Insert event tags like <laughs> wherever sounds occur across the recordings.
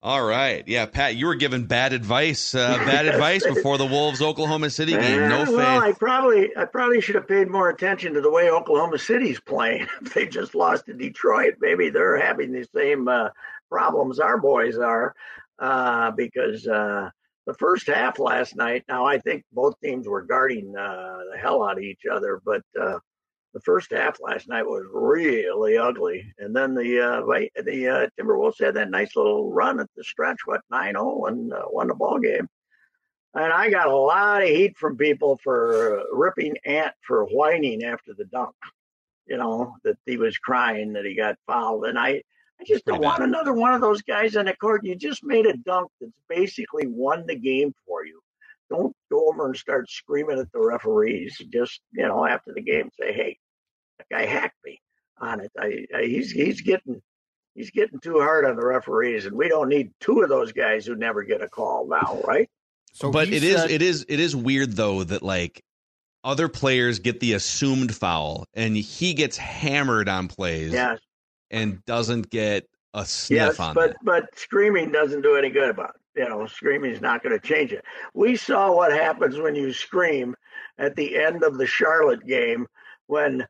All right, yeah, Pat, you were given bad advice. Uh, bad <laughs> advice before the Wolves Oklahoma City game. No faith. Well, I probably I probably should have paid more attention to the way Oklahoma City's playing. <laughs> If they just lost to Detroit, maybe they're having the same uh, problems our boys are. Uh, because uh, the first half last night, now I think both teams were guarding uh, the hell out of each other, but uh, the first half last night was really ugly. And then the uh, the uh, Timberwolves had that nice little run at the stretch, what 9-0, and uh, won the ball game. And I got a lot of heat from people for ripping Ant for whining after the dunk. You know that he was crying that he got fouled, and I. I just don't want another one of those guys on the court. You just made a dunk that's basically won the game for you don't go over and start screaming at the referees. Just you know, after the game, say, "Hey, guy hacked me on it. I, I, he's he's getting he's getting too hard on the referees, and we don't need two of those guys who never get a call now, <laughs> right?" So, but it said, is it is it is weird though that like other players get the assumed foul, and he gets hammered on plays, yes. and doesn't get a sniff yes, on but that. but screaming doesn't do any good about it you know, screaming is not going to change it. We saw what happens when you scream at the end of the Charlotte game when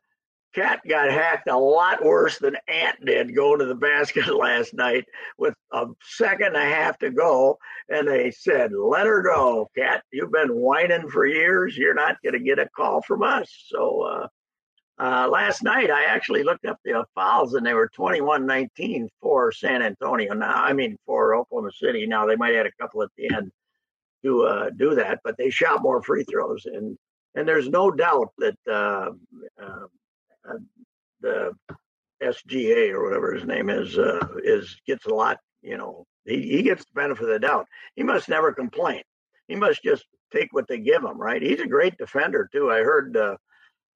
Cat got hacked a lot worse than Ant did going to the basket <laughs> last night with a second and a half to go. And they said, let her go, Cat. You've been whining for years. You're not going to get a call from us. So, uh, uh, last night, I actually looked up the fouls, and they were 21-19 for San Antonio. Now, I mean, for Oklahoma City. Now they might add a couple at the end to uh, do that, but they shot more free throws, and and there's no doubt that uh, uh the SGA or whatever his name is uh, is gets a lot. You know, he, he gets the benefit of the doubt. He must never complain. He must just take what they give him. Right? He's a great defender too. I heard Uh,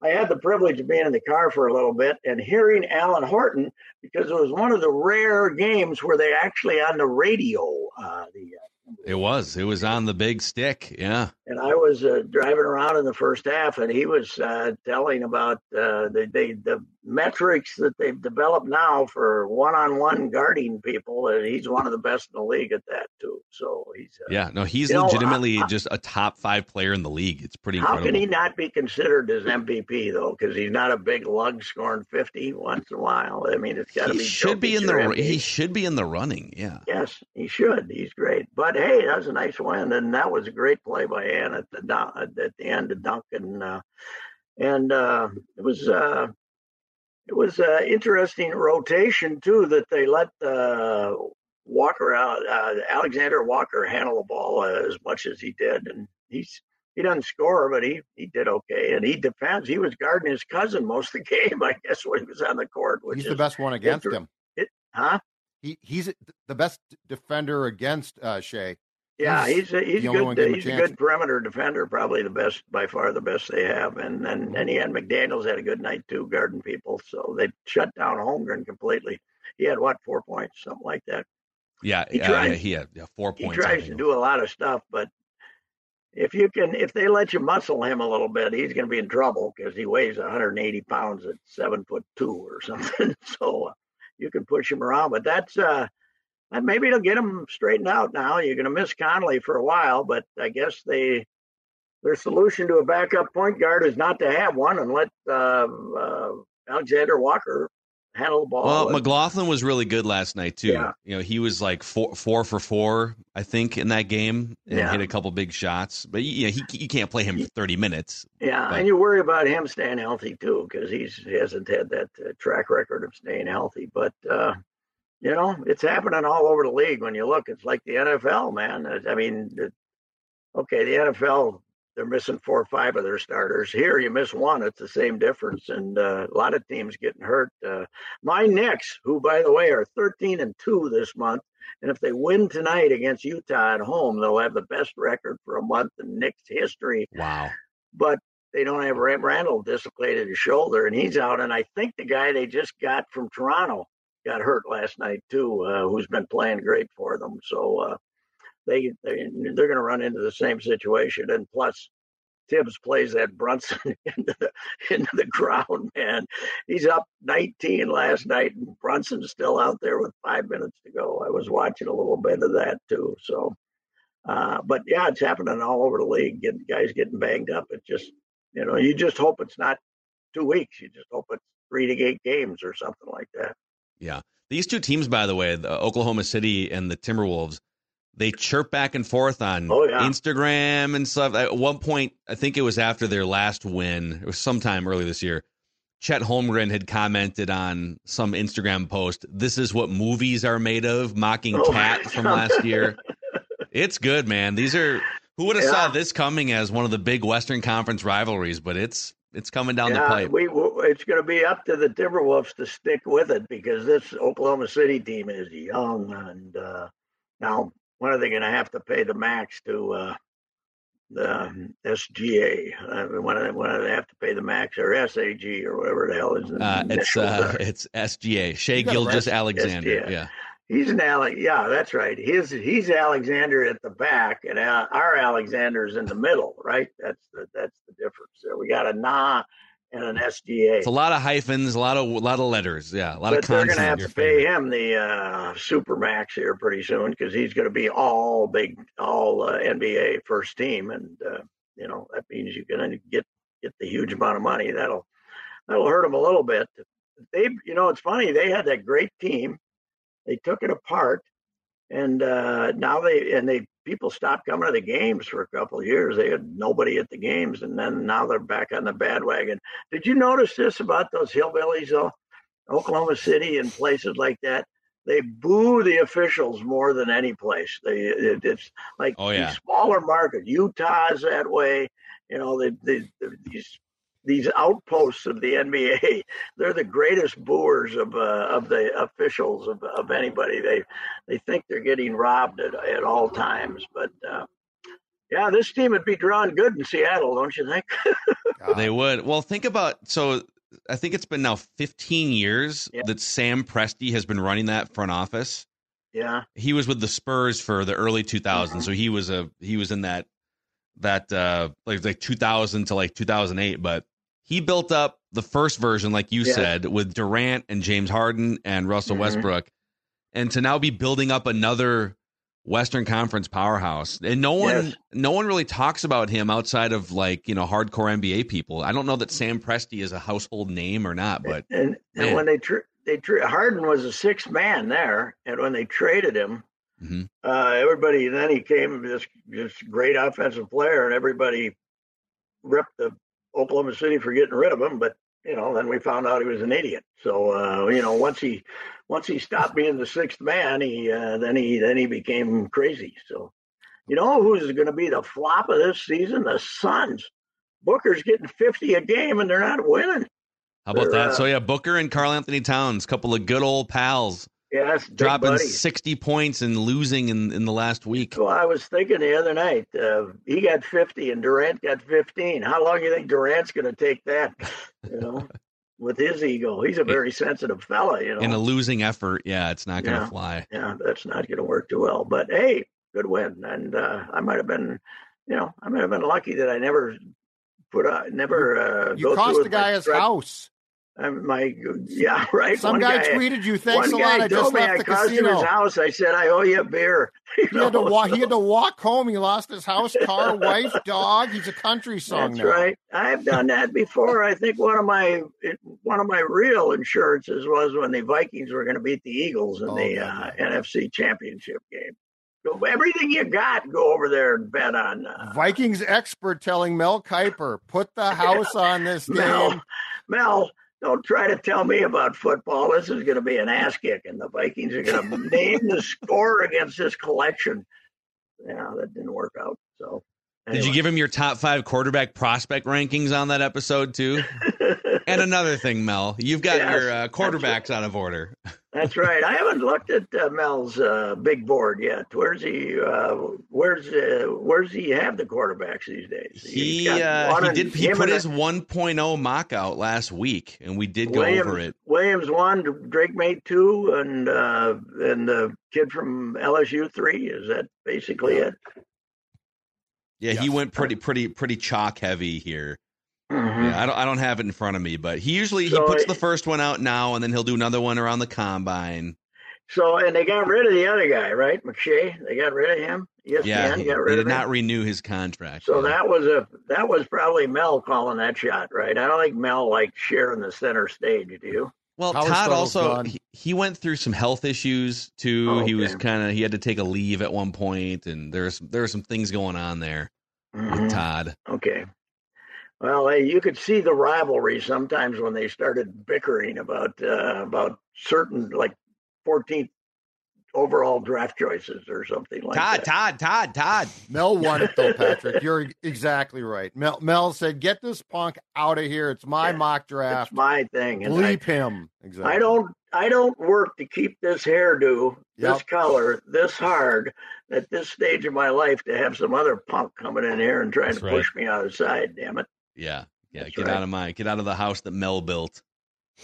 I had the privilege of being in the car for a little bit and hearing Alan Horton because it was one of the rare games where they actually on the radio. Uh, the uh, it was it was on the big stick, yeah. And I was uh, driving around in the first half, and he was uh, telling about uh, the, the the metrics that they've developed now for one-on-one guarding people, and he's one of the best in the league at that too. So he's uh, yeah, no, he's legitimately know, just a top five player in the league. It's pretty. How incredible. can he not be considered as MVP though? Because he's not a big lug scoring fifty once in a while. I mean, it's got to be. Should be in the MVP. he should be in the running. Yeah. Yes, he should. He's great. But hey, that was a nice win, and that was a great play by Ant at the at the end of Duncan. Uh, and uh, it was uh, it was an interesting rotation too that they let uh, Walker out, uh, Alexander Walker handle the ball as much as he did, and he's he doesn't score, but he he did okay, and he defends. He was guarding his cousin most of the <laughs> game, I guess, when he was on the court. Which he's the best one against inter- him. It, huh? He he's the best defender against uh, Shai. Yeah, he's a, he's good. He's a good perimeter defender, probably the best by far the best they have. And and and he had McDaniels had a good night too, guarding people. So they shut down Holmgren completely. He had what four points, something like that. Yeah, he, tries, yeah, he had yeah, four points. He tries to do a lot of stuff, but if you can, if they let you muscle him a little bit, he's going to be in trouble because he weighs 180 pounds at seven foot two or something. <laughs> so uh, you can push him around, but that's uh maybe they'll get him straightened out now. You're going to miss Conley for a while, but I guess they their solution to a backup point guard is not to have one and let uh, uh, Alexander Walker handle the ball. Well, McLaughlin was really good last night too. Yeah. You know, he was like four four for four, I think, in that game, and yeah. hit a couple big shots. But you know, he you can't play him for thirty minutes. Yeah, but. and you worry about him staying healthy too because he's he hasn't had that uh, track record of staying healthy. But uh, you know, it's happening all over the league. When you look, it's like the NFL, man. I mean, okay, the NFL they're missing four or five of their starters. Here, you miss one, it's the same difference, and uh, a lot of teams getting hurt. Uh, my Knicks, who by the way are 13 and two this month, and if they win tonight against Utah at home, they'll have the best record for a month in Knicks history. Wow! But they don't have Randle dislocated his shoulder, and he's out. And I think the guy they just got from Toronto got hurt last night too, uh, who's been playing great for them. So uh, they, they they're going to run into the same situation. And plus, Thibs plays that Brunson <laughs> into the into the ground, man. He's up 19 last night, and Brunson's still out there with five minutes to go. I was watching a little bit of that too. So, uh, but yeah, it's happening all over the league. Getting guys getting banged up. It just you know you just hope it's not two weeks. You just hope it's three to eight games or something like that. Yeah, these two teams, by the way, the Oklahoma City and the Timberwolves they chirp back and forth on oh, yeah. Instagram and stuff. At one point, I think it was after their last win, it was sometime early this year. Chet Holmgren had commented on some Instagram post, "This is what movies are made of," mocking oh, KAT <laughs> from last year. it's good, man. These are who would have yeah. saw this coming as one of the big Western Conference rivalries, but it's it's coming down yeah, the pipe. We, it's going to be up to the Timberwolves to stick with it because this Oklahoma City team is young and uh, now when are they going to have to pay the max to uh, the SGA? Uh, when, are they, when are they have to pay the max or SAG or whatever the hell is it? Uh, it's uh, <laughs> it's SGA. Shai Gilgeous-Alexander. SGA. Yeah. He's an Alex. Yeah, that's right. His he's Alexander at the back, and our Alexander's in the middle. Right. That's the that's the difference. There. We got a nah and an SGA. It's a lot of hyphens, a lot of a lot of letters. Yeah, a lot but of. They're going to have to pay him the uh, super max here pretty soon because he's going to be all big, all uh, NBA first team, and uh, you know that means you're going to get get the huge amount of money. That'll that'll hurt him a little bit. They, you know, it's funny. They had that great team. They took it apart, and uh, now they and they people stopped coming to the games for a couple of years. They had nobody at the games, and then now they're back on the bandwagon. Did you notice this about those hillbillies, though? Oklahoma City and places like that, they boo the officials more than any place. They it, it's like oh, yeah. smaller market. Utah's that way. You know, they, they, these these outposts of the NBA, <laughs> they're the greatest booers of uh, of the officials of, of anybody. They they think they're getting robbed at, at all times. But uh, yeah, this team would be drawn good in Seattle, don't you think? <laughs> they would. Well, think about so. I think it's been now 15 years yeah. that Sam Presti has been running that front office. Yeah, he was with the Spurs for the early 2000s, mm-hmm. so he was a he was in that that uh like like 2000 to like 2008 but he built up the first version, like you yeah. said, with Durant and James Harden and Russell mm-hmm. Westbrook, and to now be building up another Western Conference powerhouse. And no one, yes. no one really talks about him outside of like you know hardcore NBA people. I don't know that Sam Presti is a household name or not, but and, and when they tra- they Harden was a six man there, and when they traded him. Mm-hmm. Uh, everybody then he came this this great offensive player, and everybody ripped the Oklahoma City for getting rid of him, but you know, then we found out he was an idiot. So uh, you know, once he once he stopped being the sixth man, he uh, then he then he became crazy. So you know who's going to be the flop of this season? The Suns. Booker's getting fifty a game, and they're not winning. How about they're, that? so uh, yeah, Booker and Karl-Anthony Towns, couple of good old pals. Yes, dropping buddy. 60 points and losing in, in the last week. Well, I was thinking the other night, uh, he got 50 and Durant got 15. How long do you think Durant's going to take that? You know, <laughs> with his ego, he's a very sensitive fella. You know, in a losing effort, yeah, it's not going to yeah, fly. Yeah, that's not going to work too well. But hey, good win, and uh, I might have been, you know, I might have been lucky that I never put a never. Uh, you cost the guy his house. I'm my yeah <laughs> right. Some guy, guy, tweeted you. Thanks a lot. I just left I the casino. his house. I said I owe you a beer. <laughs> You he know, had to walk. So. He had to walk home. He lost his house, car, <laughs> wife, dog. He's a country song. That's now. right. I've done that before. I think one of my one of my real insurances was when the Vikings were going to beat the Eagles in oh, the uh, NFC Championship game. So everything you got, go over there and bet on. Uh, Vikings expert telling Mel Kiper, put the house on this game. Mel, Mel don't try to tell me about football. This is going to be an ass kick, and the Vikings are going <laughs> to name the score against this collection. Yeah, that didn't work out. So, anyway. did you give him your top five quarterback prospect rankings on that episode too? <laughs> and another thing, Mel, you've got yes, your uh, quarterbacks out of order. <laughs> That's right. I haven't looked at uh, Mel's uh, big board yet. Where's he? Uh, where's uh, Where's he have the quarterbacks these days? He uh, he did. He put his 1.0 mock out last week, and we did go Williams, over it. Williams one, Drake Maye two, and and the kid from LSU three. Is that basically it? Yeah, yes. he went pretty pretty pretty chalk heavy here. Mm-hmm. Yeah, I don't I don't have it in front of me, but he usually so he puts the first one out now, and then he'll do another one around the combine. So and they got rid of the other guy, right? McShay. They got rid of him. ESPN yeah, he, got rid they did not renew his contract. So yeah. that was a that was probably Mel calling that shot, right? I don't think Mel liked sharing the center stage. Do you? Well, Power Todd also he, he, went through some health issues too. Oh, okay. He was kind of he had to take a leave at one point, and there's there are some things going on there mm-hmm. with Todd. Okay. Well, hey, you could see the rivalry sometimes when they started bickering about uh, about certain like 14th overall draft choices or something like Todd, that. Todd, Todd, Todd. Mel <laughs> won it though, Patrick. You're exactly right. Mel, Mel said, "Get this punk out of here. It's my yeah, mock draft. It's my thing. And Bleep I, him. Exactly. I don't. I don't work to keep this hairdo, yep. this color, this hard at this stage of my life to have some other punk coming in here and trying That's to right. push me out of side. Damn it. Yeah, yeah. That's get right. out of my get out of the house that Mel built.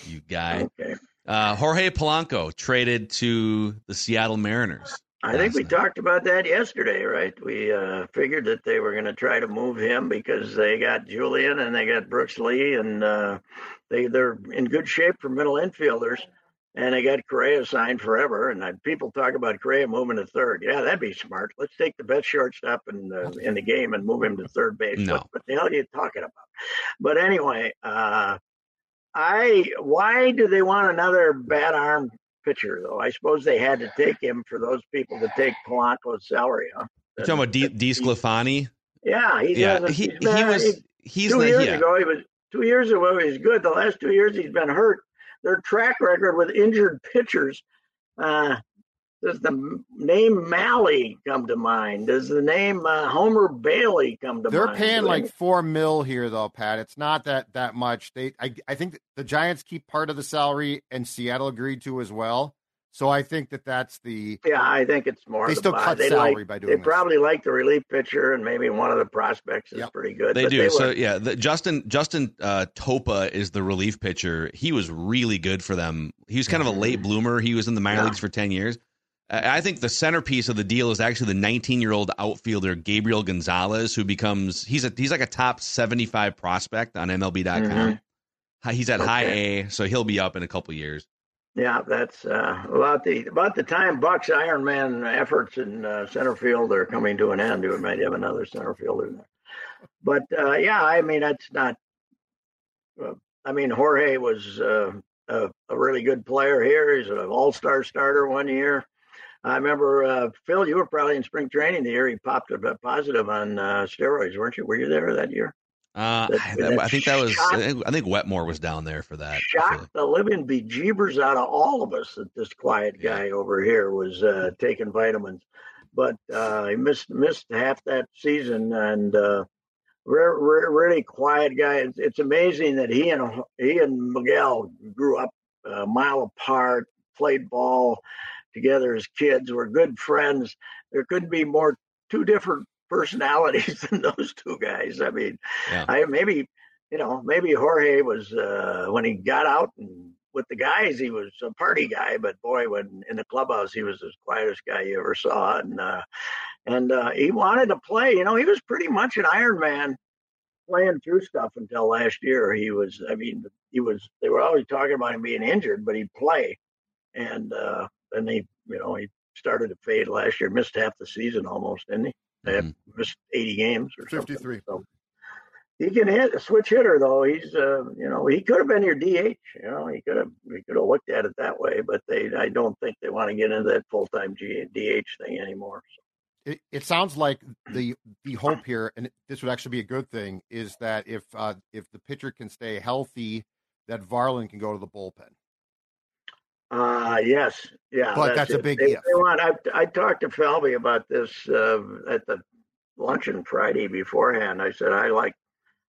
You guy. Okay. Uh, Jorge Polanco traded to the Seattle Mariners. I think we night. talked about that yesterday, right? We uh, figured that they were going to try to move him because they got Julien and they got Brooks Lee, and uh, they they're in good shape for middle infielders. And they got Correa signed forever. And people talk about Correa moving to third. Yeah, that'd be smart. Let's take the best shortstop in the in the game and move him to third base. No. What, what the hell are you talking about? But anyway, uh, I why do they want another bad arm pitcher though? I suppose they had to take him for those people to take Polanco's salary. Huh? You're talking about D, DeSclafani? Yeah, he yeah. He, he, he was. He's two the, years yeah. ago. He was two years ago. He was good. The last two years he's been hurt. Their track record with injured pitchers uh, does the name Mahle come to mind? Does the name uh, Homer Bailey come to They're mind? They're paying like four mil here, though, Pat. It's not that that much. They, I, I think the Giants keep part of the salary, and Seattle agreed to as well. So I think that that's the. Yeah, I think it's more. They still cut they salary like, by doing. They this. probably like the relief pitcher, and maybe one of the prospects is yep. pretty good. They do. They so yeah, the, Justin Justin uh, Topa is the relief pitcher. He was really good for them. He was kind of a late mm-hmm. bloomer. He was in the minor yeah. leagues for ten years. I think the centerpiece of the deal is actually the 19 year old outfielder Gabriel Gonzalez, who becomes he's a he's like a top 75 prospect on MLB.com. Mm-hmm. He's at okay. high A, so he'll be up in a couple years. Yeah, that's uh, about the about the time Buck's Ironman efforts in uh, center field are coming to an end. We might have another center fielder there, but uh, yeah, I mean that's not. Uh, I mean Jorge was uh, a, a, really good player here. He's an All Star starter one year. I remember uh, Phil. You were probably in spring training the year he popped a positive on steroids, weren't you? Were you there that year? Uh, that, I think that was. Shot, I think Wetmore was down there for that. Shocked the living bejeebers out of all of us that this quiet guy yeah. over here was uh, taking vitamins, but uh, he missed missed half that season and uh, re- re- really quiet guy. It's, it's, amazing that he and he and Miguel grew up a mile apart, played ball together as kids, were good friends. There couldn't be more two different personalities <laughs> than those two guys. I mean, yeah. I maybe you know maybe Jorge was uh, when he got out and with the guys he was a party guy, but boy, when in the clubhouse he was the quietest guy you ever saw, and uh, and uh, he wanted to play. You know, he was pretty much an Iron Man playing through stuff until last year. He was, I mean, he was. They were always talking about him being injured, but he'd play, and uh, then he, you know, he started to fade last year. Missed half the season almost, didn't he? They have mm-hmm. missed 80 games or 53. So he can hit a switch hitter though. He's uh, you know he could have been your DH. You know he could have he could have looked at it that way, but they I don't think they want to get into that full time DH thing anymore. So. It, it sounds like the the hope here, and this would actually be a good thing, is that if uh, if the pitcher can stay healthy, that Varland can go to the bullpen. Uh, yes, yeah. But that's, that's a big they, if. They want, I, I talked to Falvey about this uh, at the luncheon Friday beforehand. I said, I like,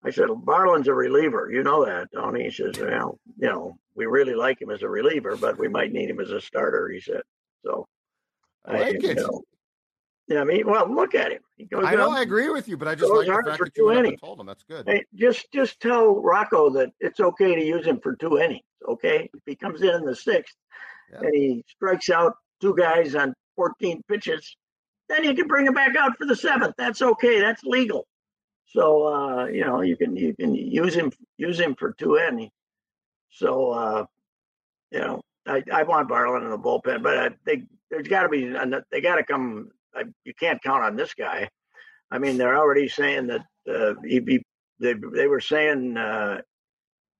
I said, Varland's a reliever. You know that, Tony. He says, well, you know, we really like him as a reliever, but we might need him as a starter, he said. So, I like I, it. You know, yeah, I mean, well, look at him. He goes I know, I agree with you, but I just like the fact that you told him. That's good. Hey, just just tell Rocco that it's okay to use him for two innings. Okay, if he comes in in the sixth yeah. and he strikes out two guys on 14 pitches, then you can bring him back out for the seventh. That's okay. That's legal. So uh, you know you can you can use him use him for two in. So uh, you know I, I want Varland in the bullpen, but I, they there's got to be they got to come. I, you can't count on this guy. I mean, they're already saying that uh, he be, they they were saying uh,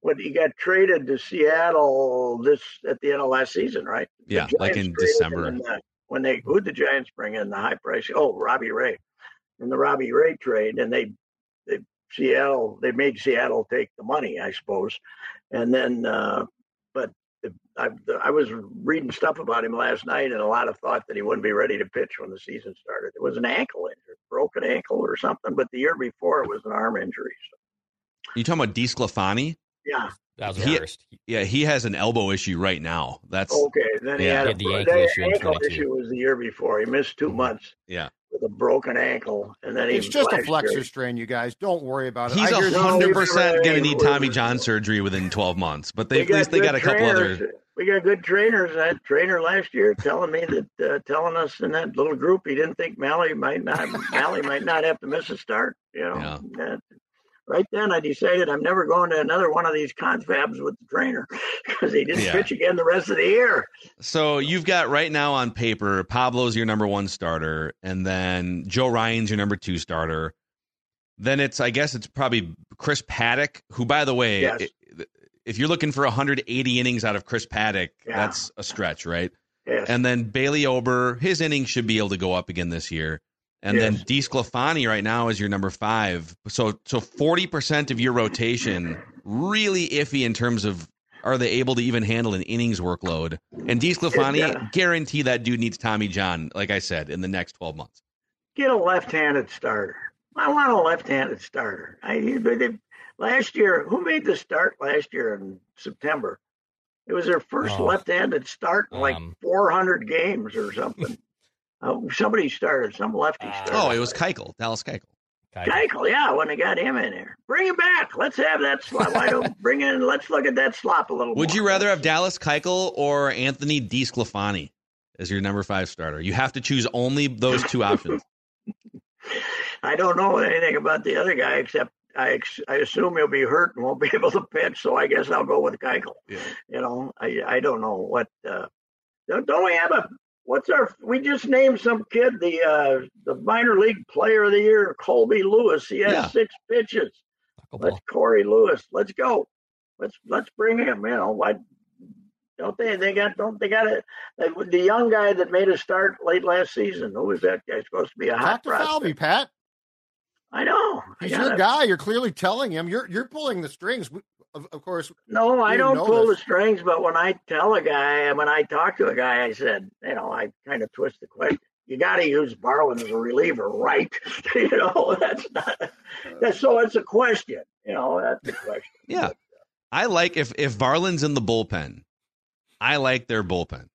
when he got traded to Seattle this at the end of last season, right? Yeah, like in December. The, when they who the Giants bring in the high price? Oh, Robbie Ray, in the Robbie Ray trade, and they they Seattle they made Seattle take the money, I suppose, and then uh, but I, I was reading stuff about him last night, and a lot of thought that he wouldn't be ready to pitch when the season started. It was an ankle injury, broken ankle or something, but the year before it was an arm injury. So. You talking about DeSclafani? Yeah, that was he, first. Yeah, he has an elbow issue right now. That's okay. Then he yeah. had, a, the ankle, issue, ankle issue was the year before. He missed two months. Yeah, with a broken ankle, and then it's just a flexor year. strain. You guys don't worry about it. He's hundred percent going to need Tommy John surgery within twelve months, but they, at least they got a couple trainers. other. We got good trainers. That trainer last year telling me that, uh, telling us in that little group, he didn't think Mahle might not, Mahle might not have to miss a start. You know, yeah right then I decided I'm never going to another one of these confabs with the trainer <laughs> because he didn't yeah. pitch again the rest of the year. So you've got right now on paper Pablo's your number one starter, and then Joe Ryan's your number two starter. Then it's I guess it's probably Chris Paddack, who by the way, yes. if you're looking for 180 innings out of Chris Paddack, yeah. that's a stretch, right? Yes. And then Bailey Ober, his innings should be able to go up again this year. And yes. then DeSclafani right now is your number five. So so forty percent of your rotation really iffy in terms of are they able to even handle an innings workload? And DeSclafani, yeah. guarantee that dude needs Tommy John, like I said, in the next twelve months. Get a left-handed starter. I want a left-handed starter. I they, last year, who made the start last year in September? It was their first oh, left-handed start in like um, 400 games or something. Oh, somebody started. Some lefty uh, started. Oh, it was Keuchel, Dallas Keuchel. Keuchel, yeah, when they got him in there. Bring him back. Let's have that slop. Why don't <laughs> bring in? Let's look at that slop a little. Bit? Would more. you rather have Dallas Keuchel or Anthony DeSclafani as your number five starter? You have to choose only those two options. <laughs> I don't know anything about the other guy except I I assume he'll be hurt and won't be <laughs> able to pitch. So I guess I'll go with Keuchel. Yeah. You know, I I don't know what. Uh, don't we have a what's our we just named some kid the uh the minor league player of the year colby lewis. He has yeah. six pitches. Let's Cory Lewis. Let's go. Let's let's bring him you know why don't they they got don't they got it? The young guy that made a start late last season who was that guy supposed to be a hot Talk to Falvey, pat. I know. He's your guy. You're clearly telling him. You're you're pulling the strings of, of course. No, I don't pull this. the strings, but when I tell a guy and when I talk to a guy, I said, you know, I kind of twist the question. You got to use Varland as a reliever, right? <laughs> you know, that's not. That's so. It's a question. You know, that's the question. <laughs> Yeah, I like if if Varland's in the bullpen. I like their bullpen.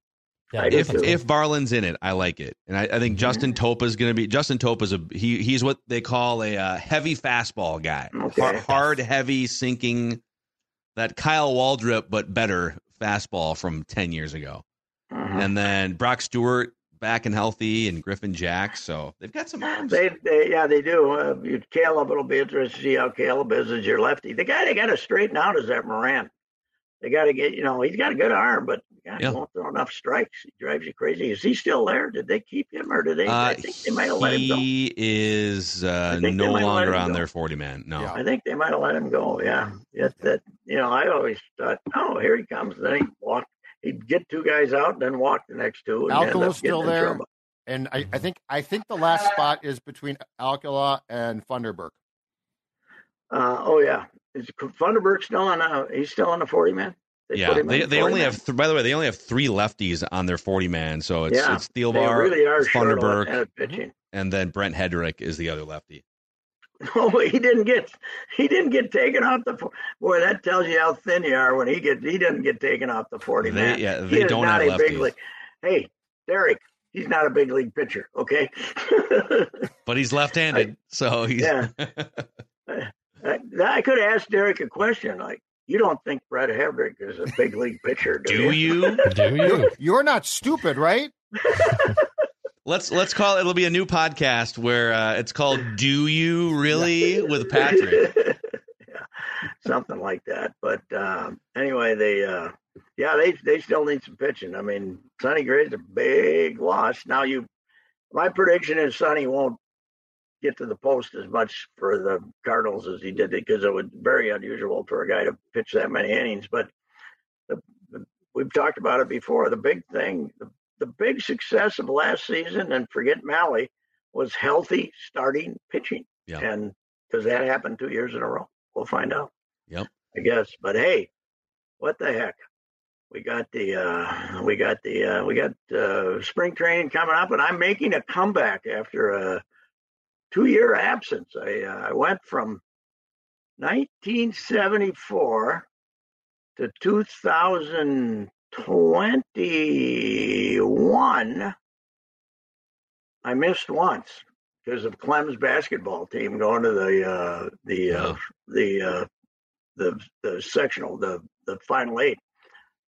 Yeah, if if Varland's in it, I like it, and I, I think mm-hmm. Justin Topa is going to be Justin Topa is a he he's what they call a uh, heavy fastball guy, okay. hard, hard, heavy, sinking that Kyle Waldrop, but better fastball from 10 years ago. Uh-huh. And then Brock Stewart back and healthy and Griffin Jax. So they've got some arms. They, they yeah, they do. Uh, Caleb, it'll be interesting to see how Caleb is as your lefty. The guy they got to straighten out is that Moran. They got to get, you know, he's got a good arm, but God, yeah. won't throw enough strikes. He drives you crazy. Is he still there? Did they keep him, or did they? Uh, I think they might have let him go. He is uh, no longer on their forty man. No, yeah. I think they might have let him go. Yeah, that, that you know, I always thought, oh, here he comes. Then he walked. He'd get two guys out, and then walk the next two. Alcala's still there, trouble. and I, I, think I think the last spot is between Alcala and Funderburk. Uh, oh yeah, is Funderburk still on? A, he's still on the forty man. They yeah, they, they only man. have. Th- by the way, they only have three lefties on their forty man. So it's yeah, it's Thielbar, really Funderburk, mm-hmm, and then Brent Headrick is the other lefty. No, <laughs> oh, he didn't get he didn't get taken off the boy. That tells you how thin you are when he gets he doesn't get taken off the forty they, man. Yeah, they he don't have lefties. Big league. Hey, Derek, he's not a big league pitcher. Okay, <laughs> but he's left-handed, I, so he's yeah. <laughs> I, I could ask Derek a question like, you don't think Brett Headrick is a big league pitcher, do, do you? <laughs> do you? You're not stupid, right? <laughs> Let's let's call it. It'll be a new podcast where uh, it's called "Do You Really" with Patrick. <laughs> yeah, something like that. But um, anyway, they uh, yeah they they still need some pitching. I mean, Sonny Gray's a big loss. Now you, my prediction is Sonny won't get to the post as much for the Cardinals as he did because it was very unusual for a guy to pitch that many innings. But the, the, we've talked about it before. The big thing, the, the big success of last season, and forget Mahle, was healthy starting pitching. Yeah. And does that happen two years in a row? We'll find out. Yep. I guess. But hey, what the heck? We got the uh, we got the uh, we got uh, spring training coming up, and I'm making a comeback after a two year absence. I uh, I went from 1974 to 2021, I missed once because of Clem's basketball team going to the uh, the uh, the uh, the the sectional the the final eight,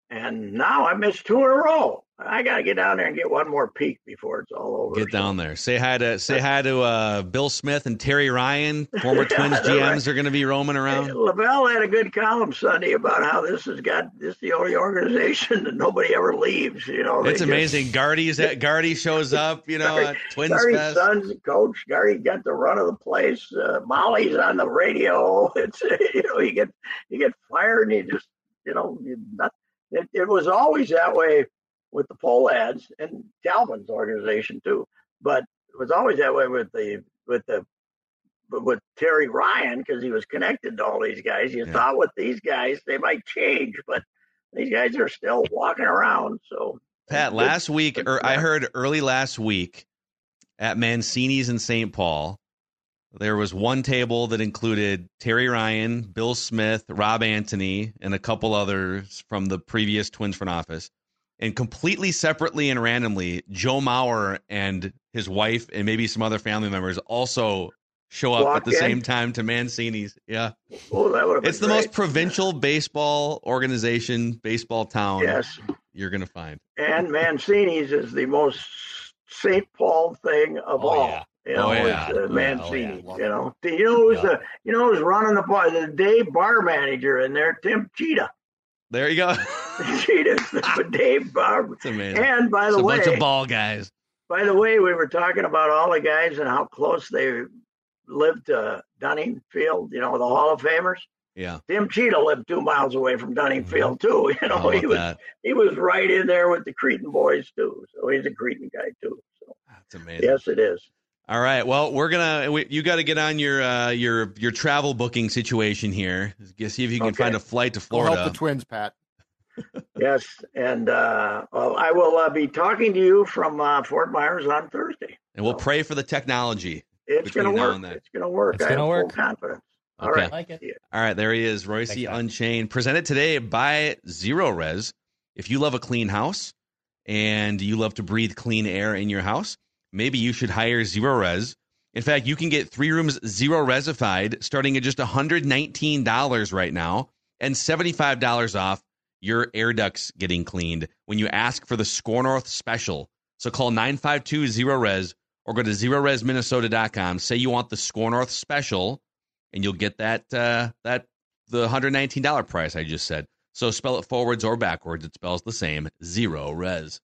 and now I missed two in a row. I got to get down there and get one more peek before it's all over. Get down there. Say hi to say hi to uh, Bill Smith and Terry Ryan, <laughs> former Twins GMs, are going to be roaming around. Hey, La Velle had a good column Sunday about how this has got this is the only organization <laughs> that nobody ever leaves. You know, it's amazing. Just, Gardy's at <laughs> Gardy shows up. You know, Gardy, Twins Gardy's Fest. son's coach. Gardy got the run of the place. Uh, Molly's on the radio. It's you know you get you get fired and you just you know not, it, it was always that way with the Pohlads and Calvin's organization too. But it was always that way with the with the with Terry Ryan because he was connected to all these guys. You yeah. thought with these guys they might change, but these guys are still walking around. So Pat, last week or er, I heard early last week at Mancini's in St. Paul, there was one table that included Terry Ryan, Bill Smith, Rob Anthony, and a couple others from the previous Twins front office and completely separately and randomly, Joe Mauer and his wife and maybe some other family members also show up Walk at the in. same time to Mancini's. Yeah. Oh, that It's the great. most provincial baseball organization, baseball town yes. you're going to find. And Mancini's is the most St. Paul thing of oh, all. Yeah. You know, oh, yeah. it's uh, Mancini. Oh, yeah. You know, you know who's yeah. the you know who's running the bar, the day bar manager in there, Tim Cheetah. There you go. <laughs> Cheetahs, <laughs> the Dave Barb. It's amazing. And by the it's a way, bunch of ball guys. By the way, we were talking about all the guys and how close they lived to Dunning Field. You know, the Hall of Famers. Yeah. Tim Cheetah lived two miles away from Dunning mm-hmm. Field too. <laughs> You know, he was that? he was right in there with the Cretin boys too. So he's a Cretin guy too. So that's amazing. Yes, it is. All right. Well, we're gonna. We, you got to get on your uh, your your travel booking situation here. See if you can okay. find a flight to Florida. help the Twins, Pat. <laughs> yes, and uh, well, I will uh, be talking to you from uh, Fort Myers on Thursday. And we'll so. pray for the technology. It's going to work. It's going to work. It's I have work. full confidence. All okay. right. Like All right. There he is, Reusse Unchained, presented today by Zerorez. If you love a clean house and you love to breathe clean air in your house maybe you should hire Zero Res. In fact, you can get three rooms zero resified starting at just $119 right now and $75 off your air ducts getting cleaned when you ask for the Score North special. So call 952 Res or go to zerorezminnesota.com. Say you want the Score North special, and you'll get that uh, that the $119 price I just said. So spell it forwards or backwards, it spells the same. Zero res.